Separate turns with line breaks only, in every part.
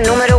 número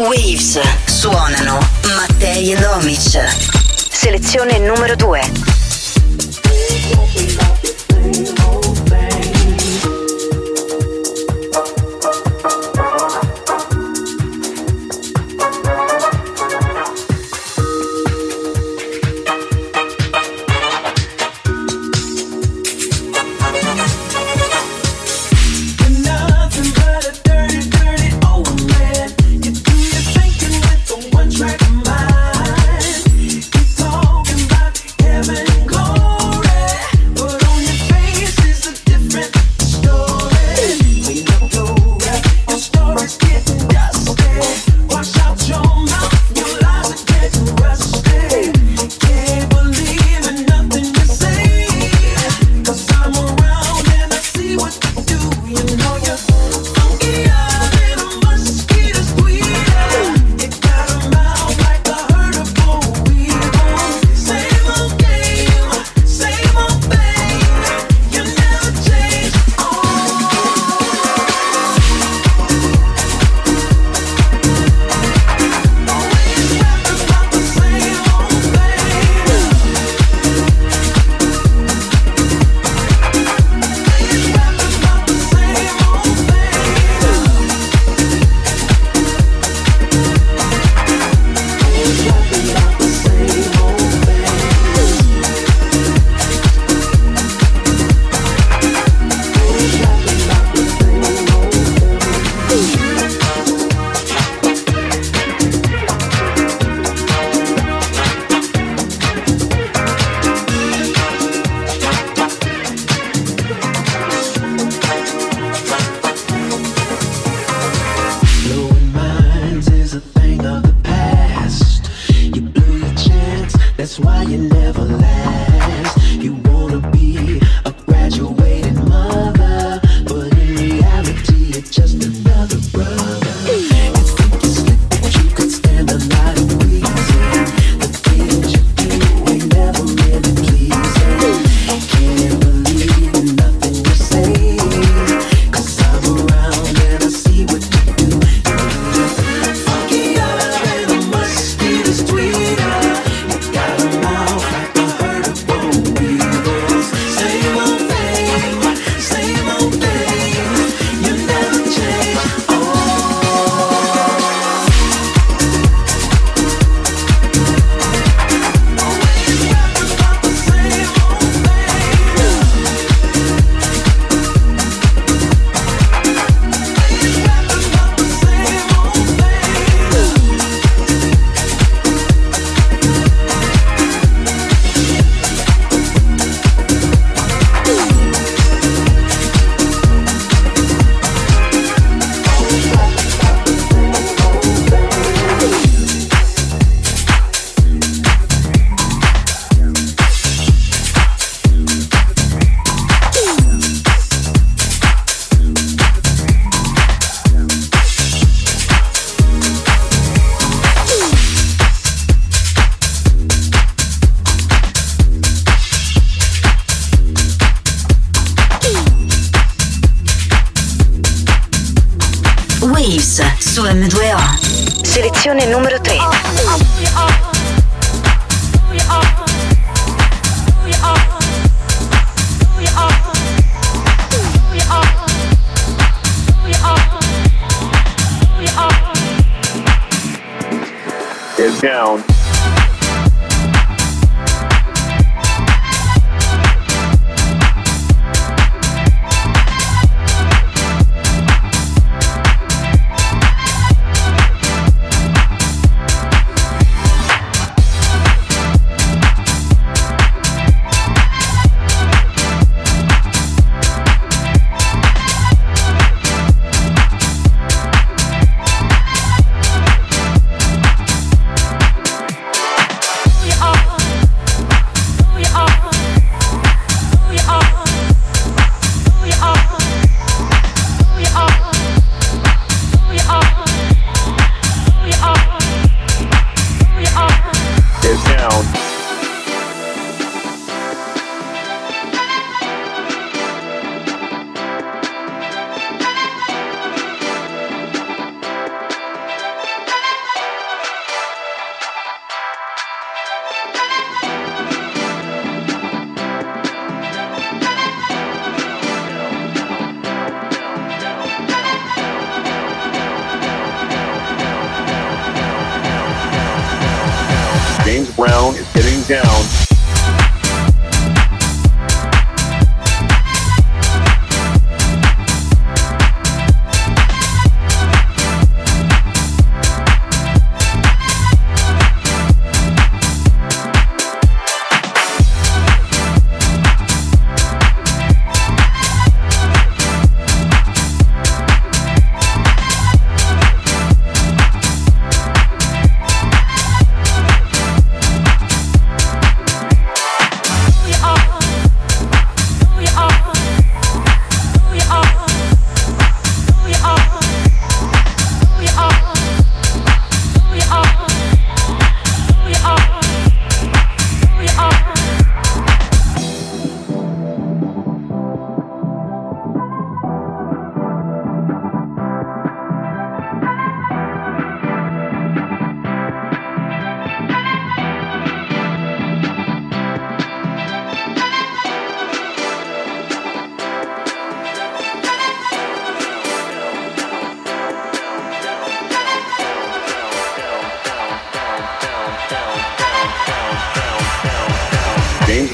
Waves.
Suonano
Mattei e Domic.
Selezione numero 2.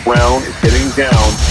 Brown is getting
down.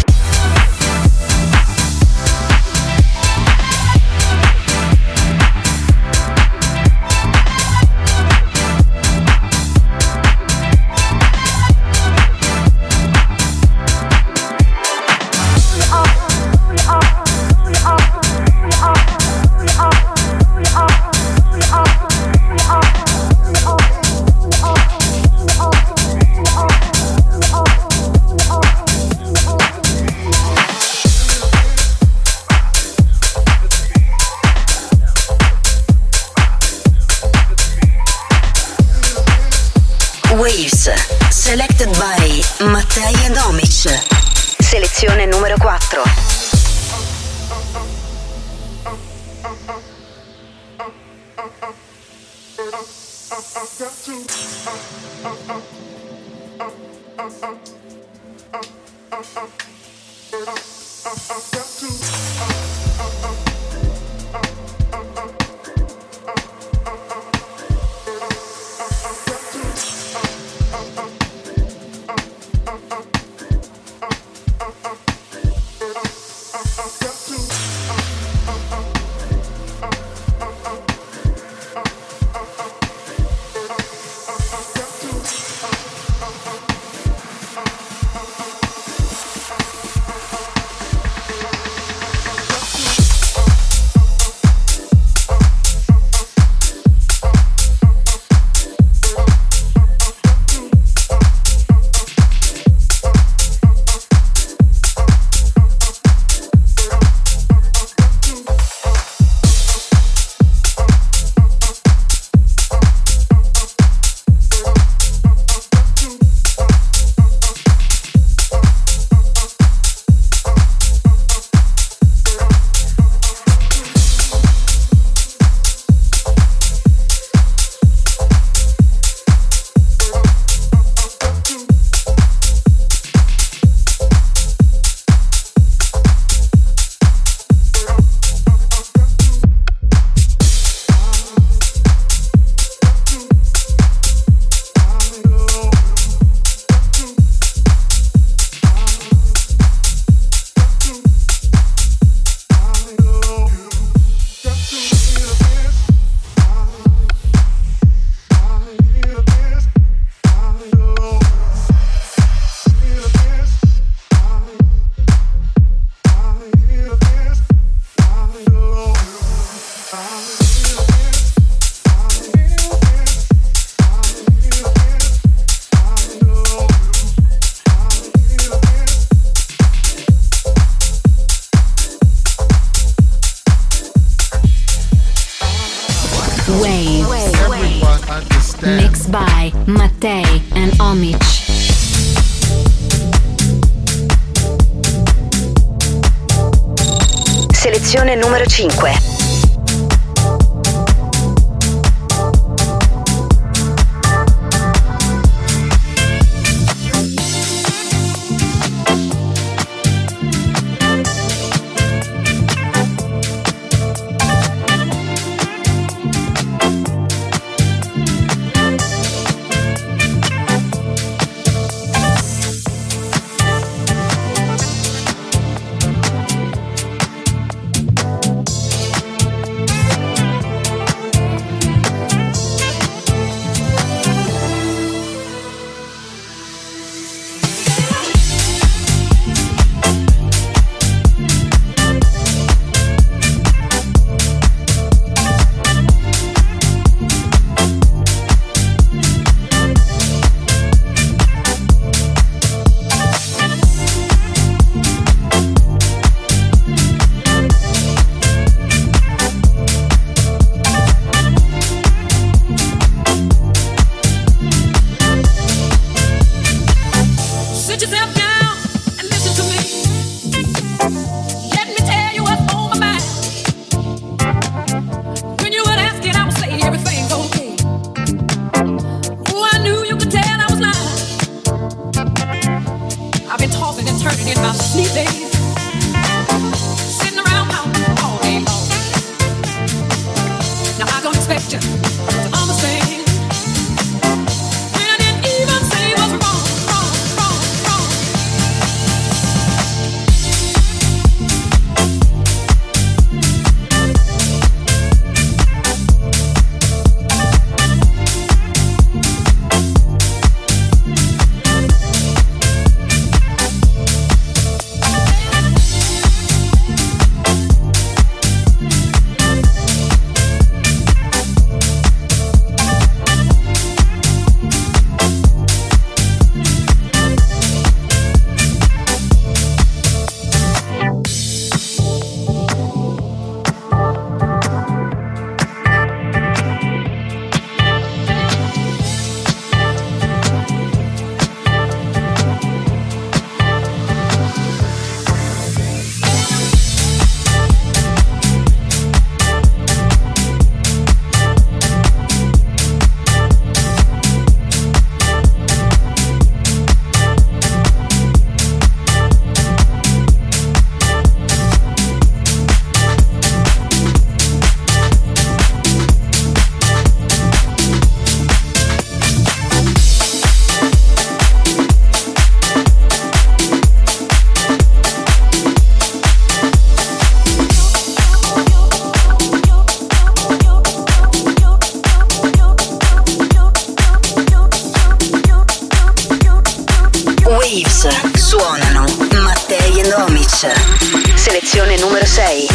By Mattei and Omich.
Selezione numero 5. posizione numero 6.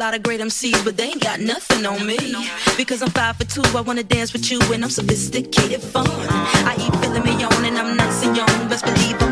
Lot of great MCs, but they ain't got nothing on me. Because I'm five for two, I wanna dance with you, and I'm sophisticated fun. I eat filet mignon, and I'm nice and young. Best believe I'm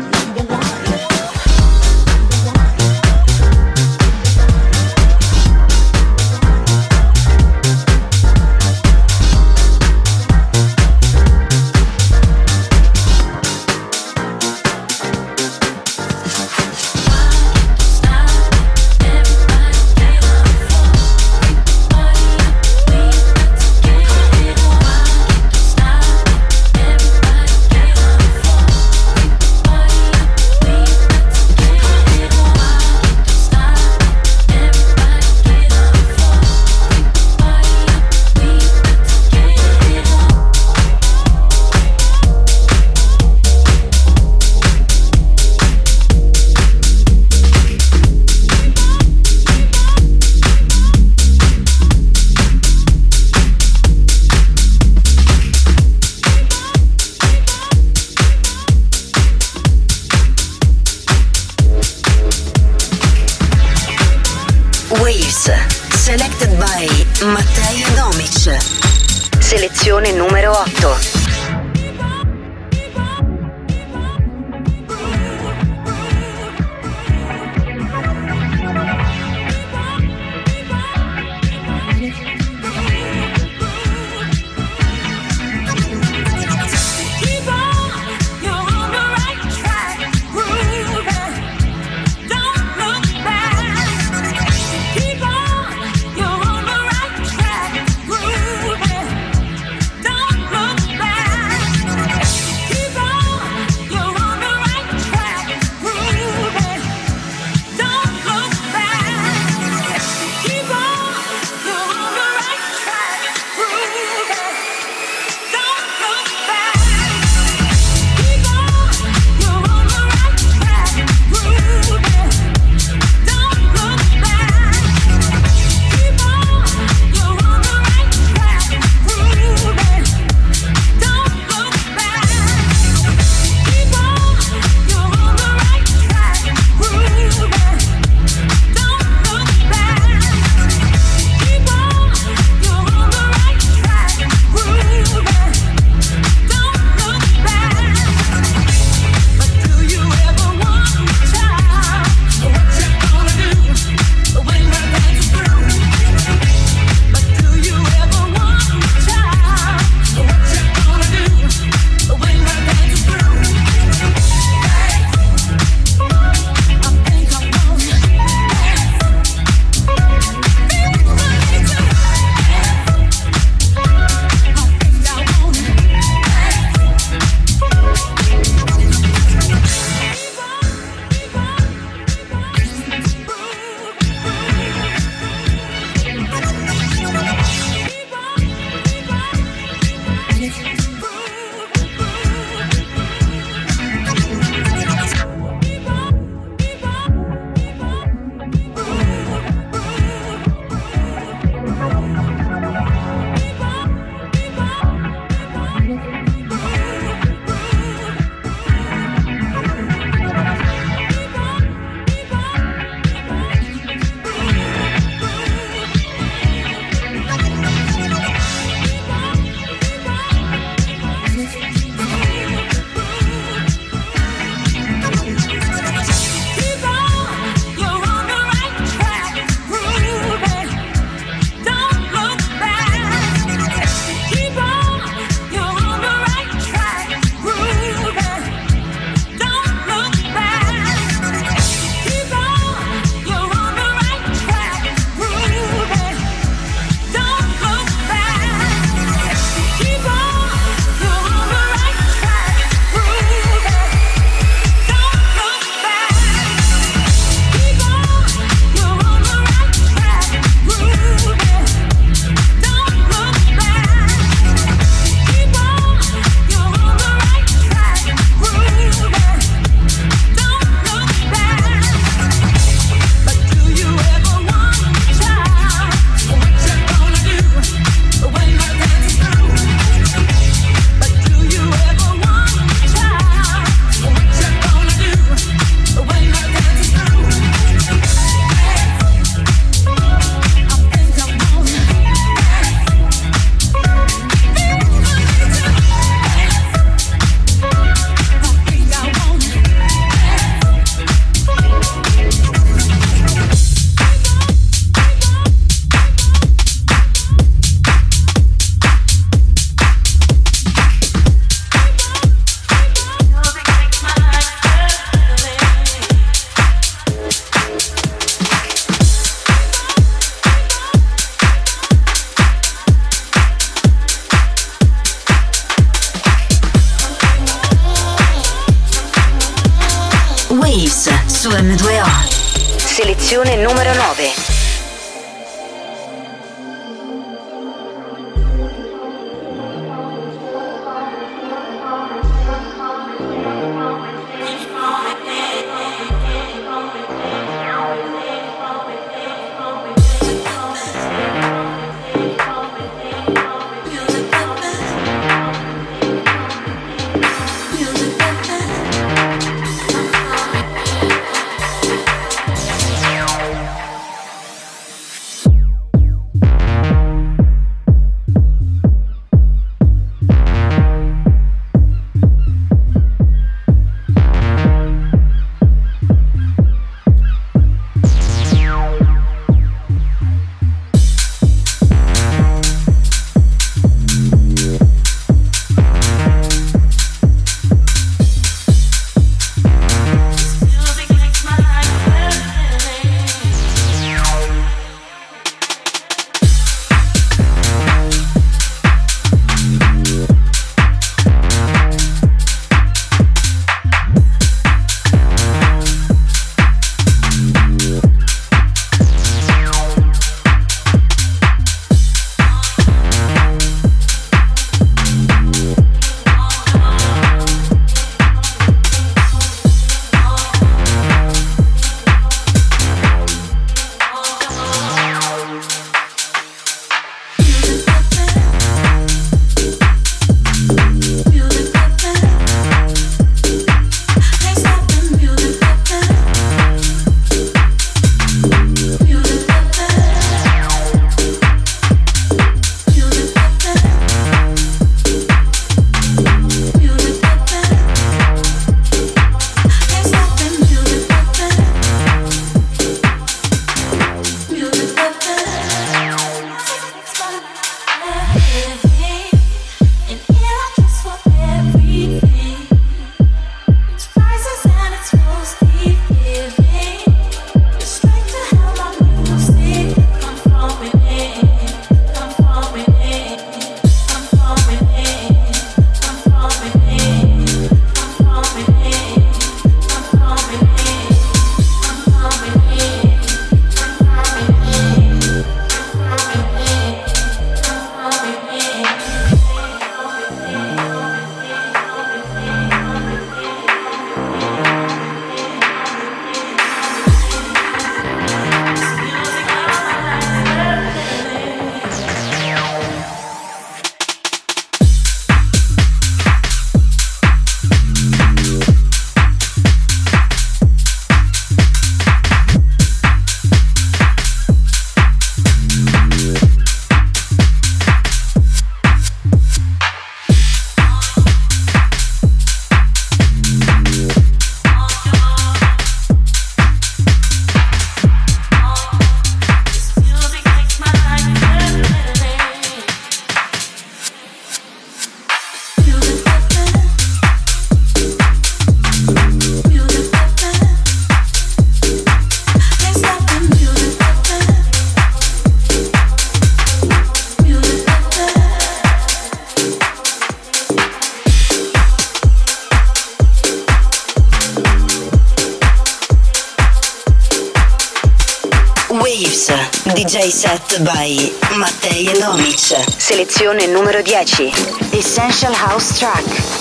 by Mattei e Domic.
Selezione numero 10.
Essential House Track.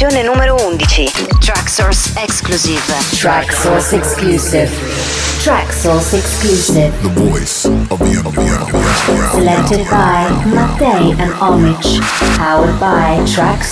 Posizione numero 11.
Traxsource Exclusive.
Traxsource Exclusive. Traxsource Exclusive.
The voice of the underground.
Selected by Mattei and Omich. Powered by Track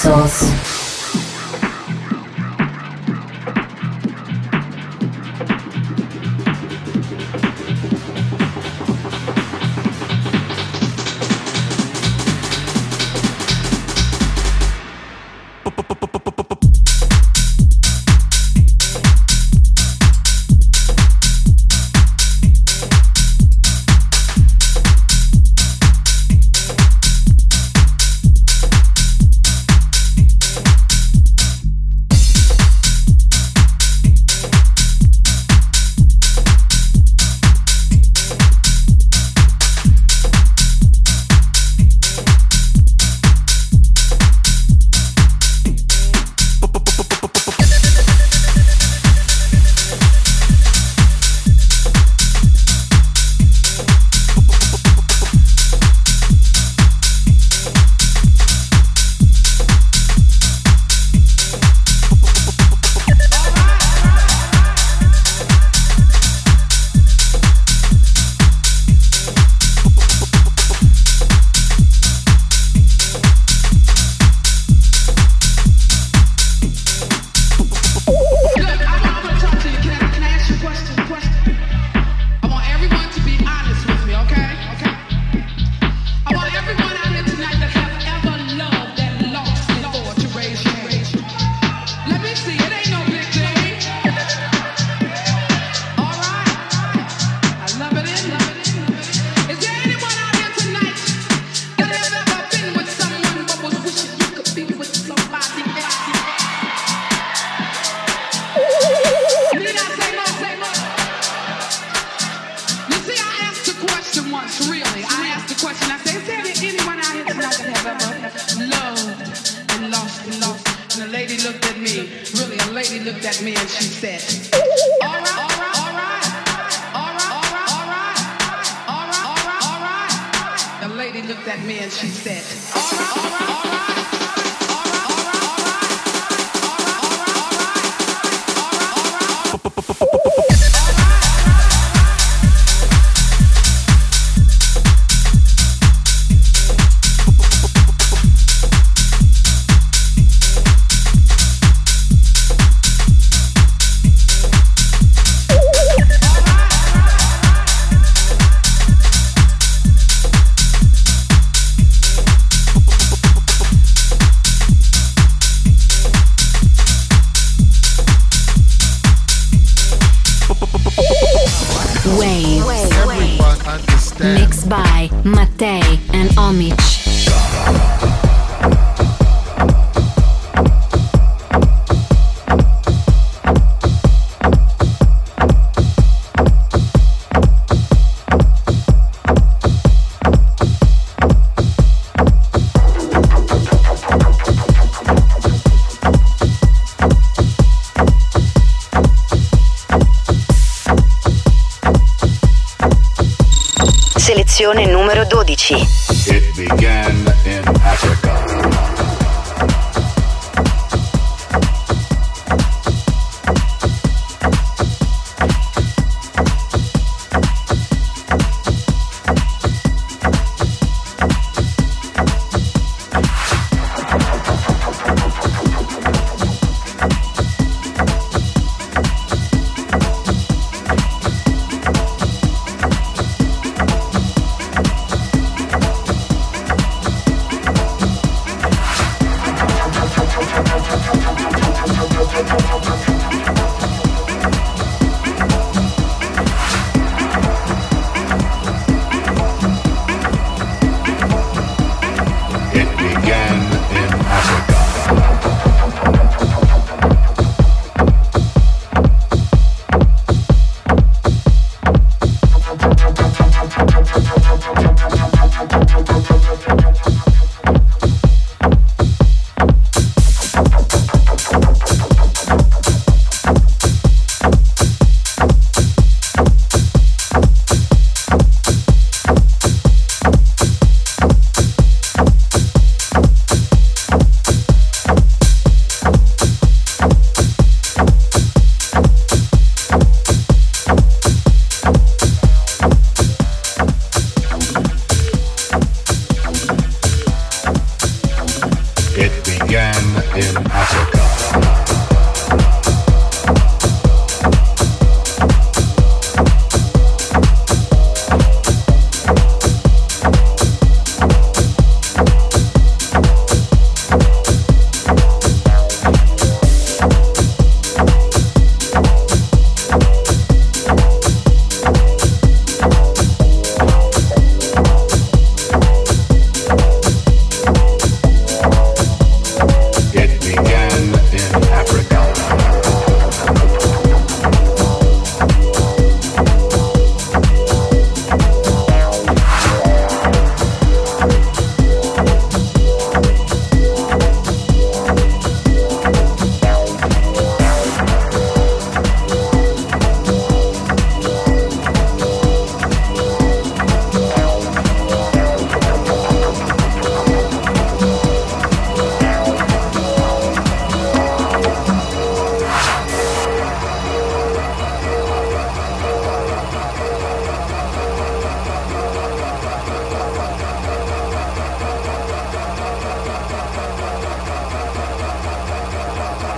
stazione numero 12.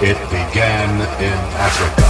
Selezione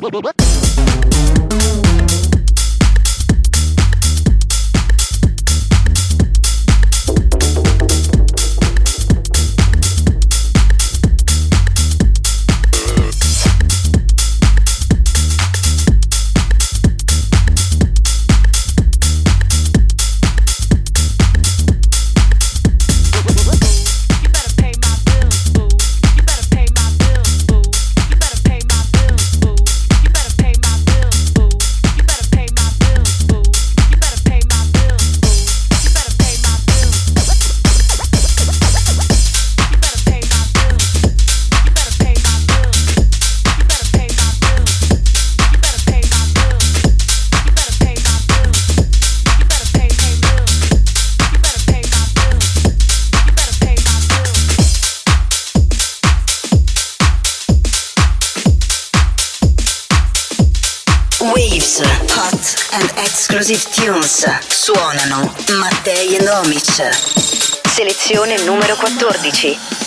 Bye-bye.
Exclusive Tunes suonano Mattei e Nomic. Selezione numero 14.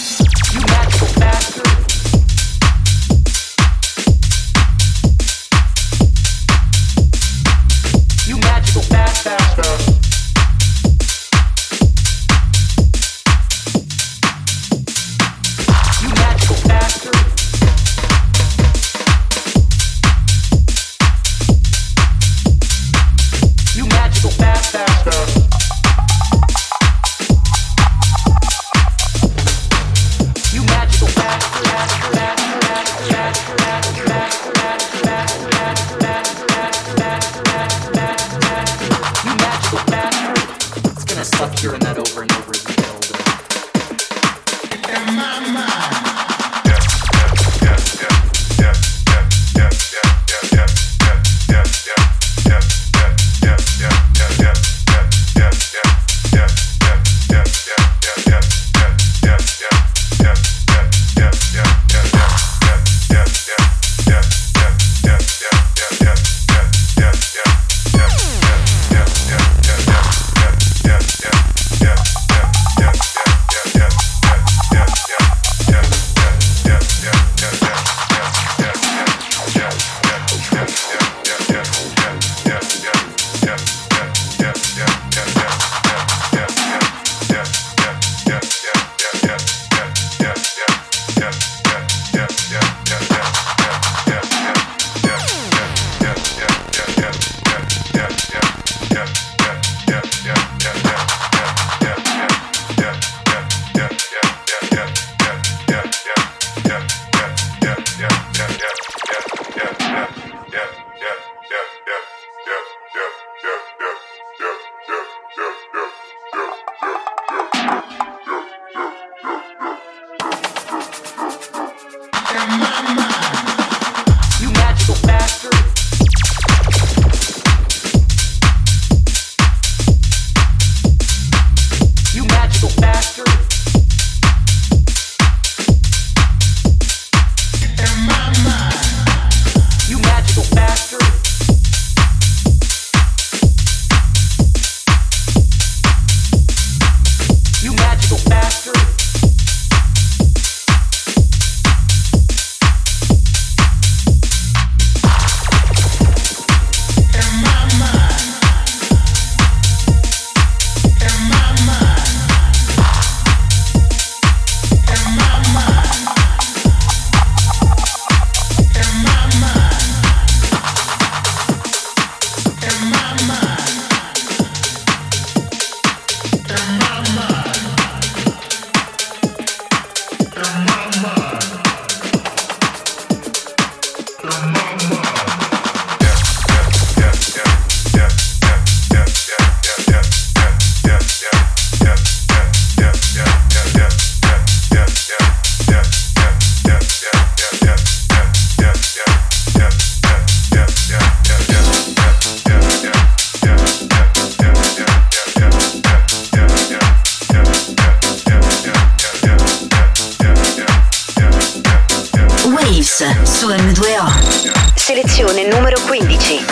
Waves su M2O.
Selezione numero 15.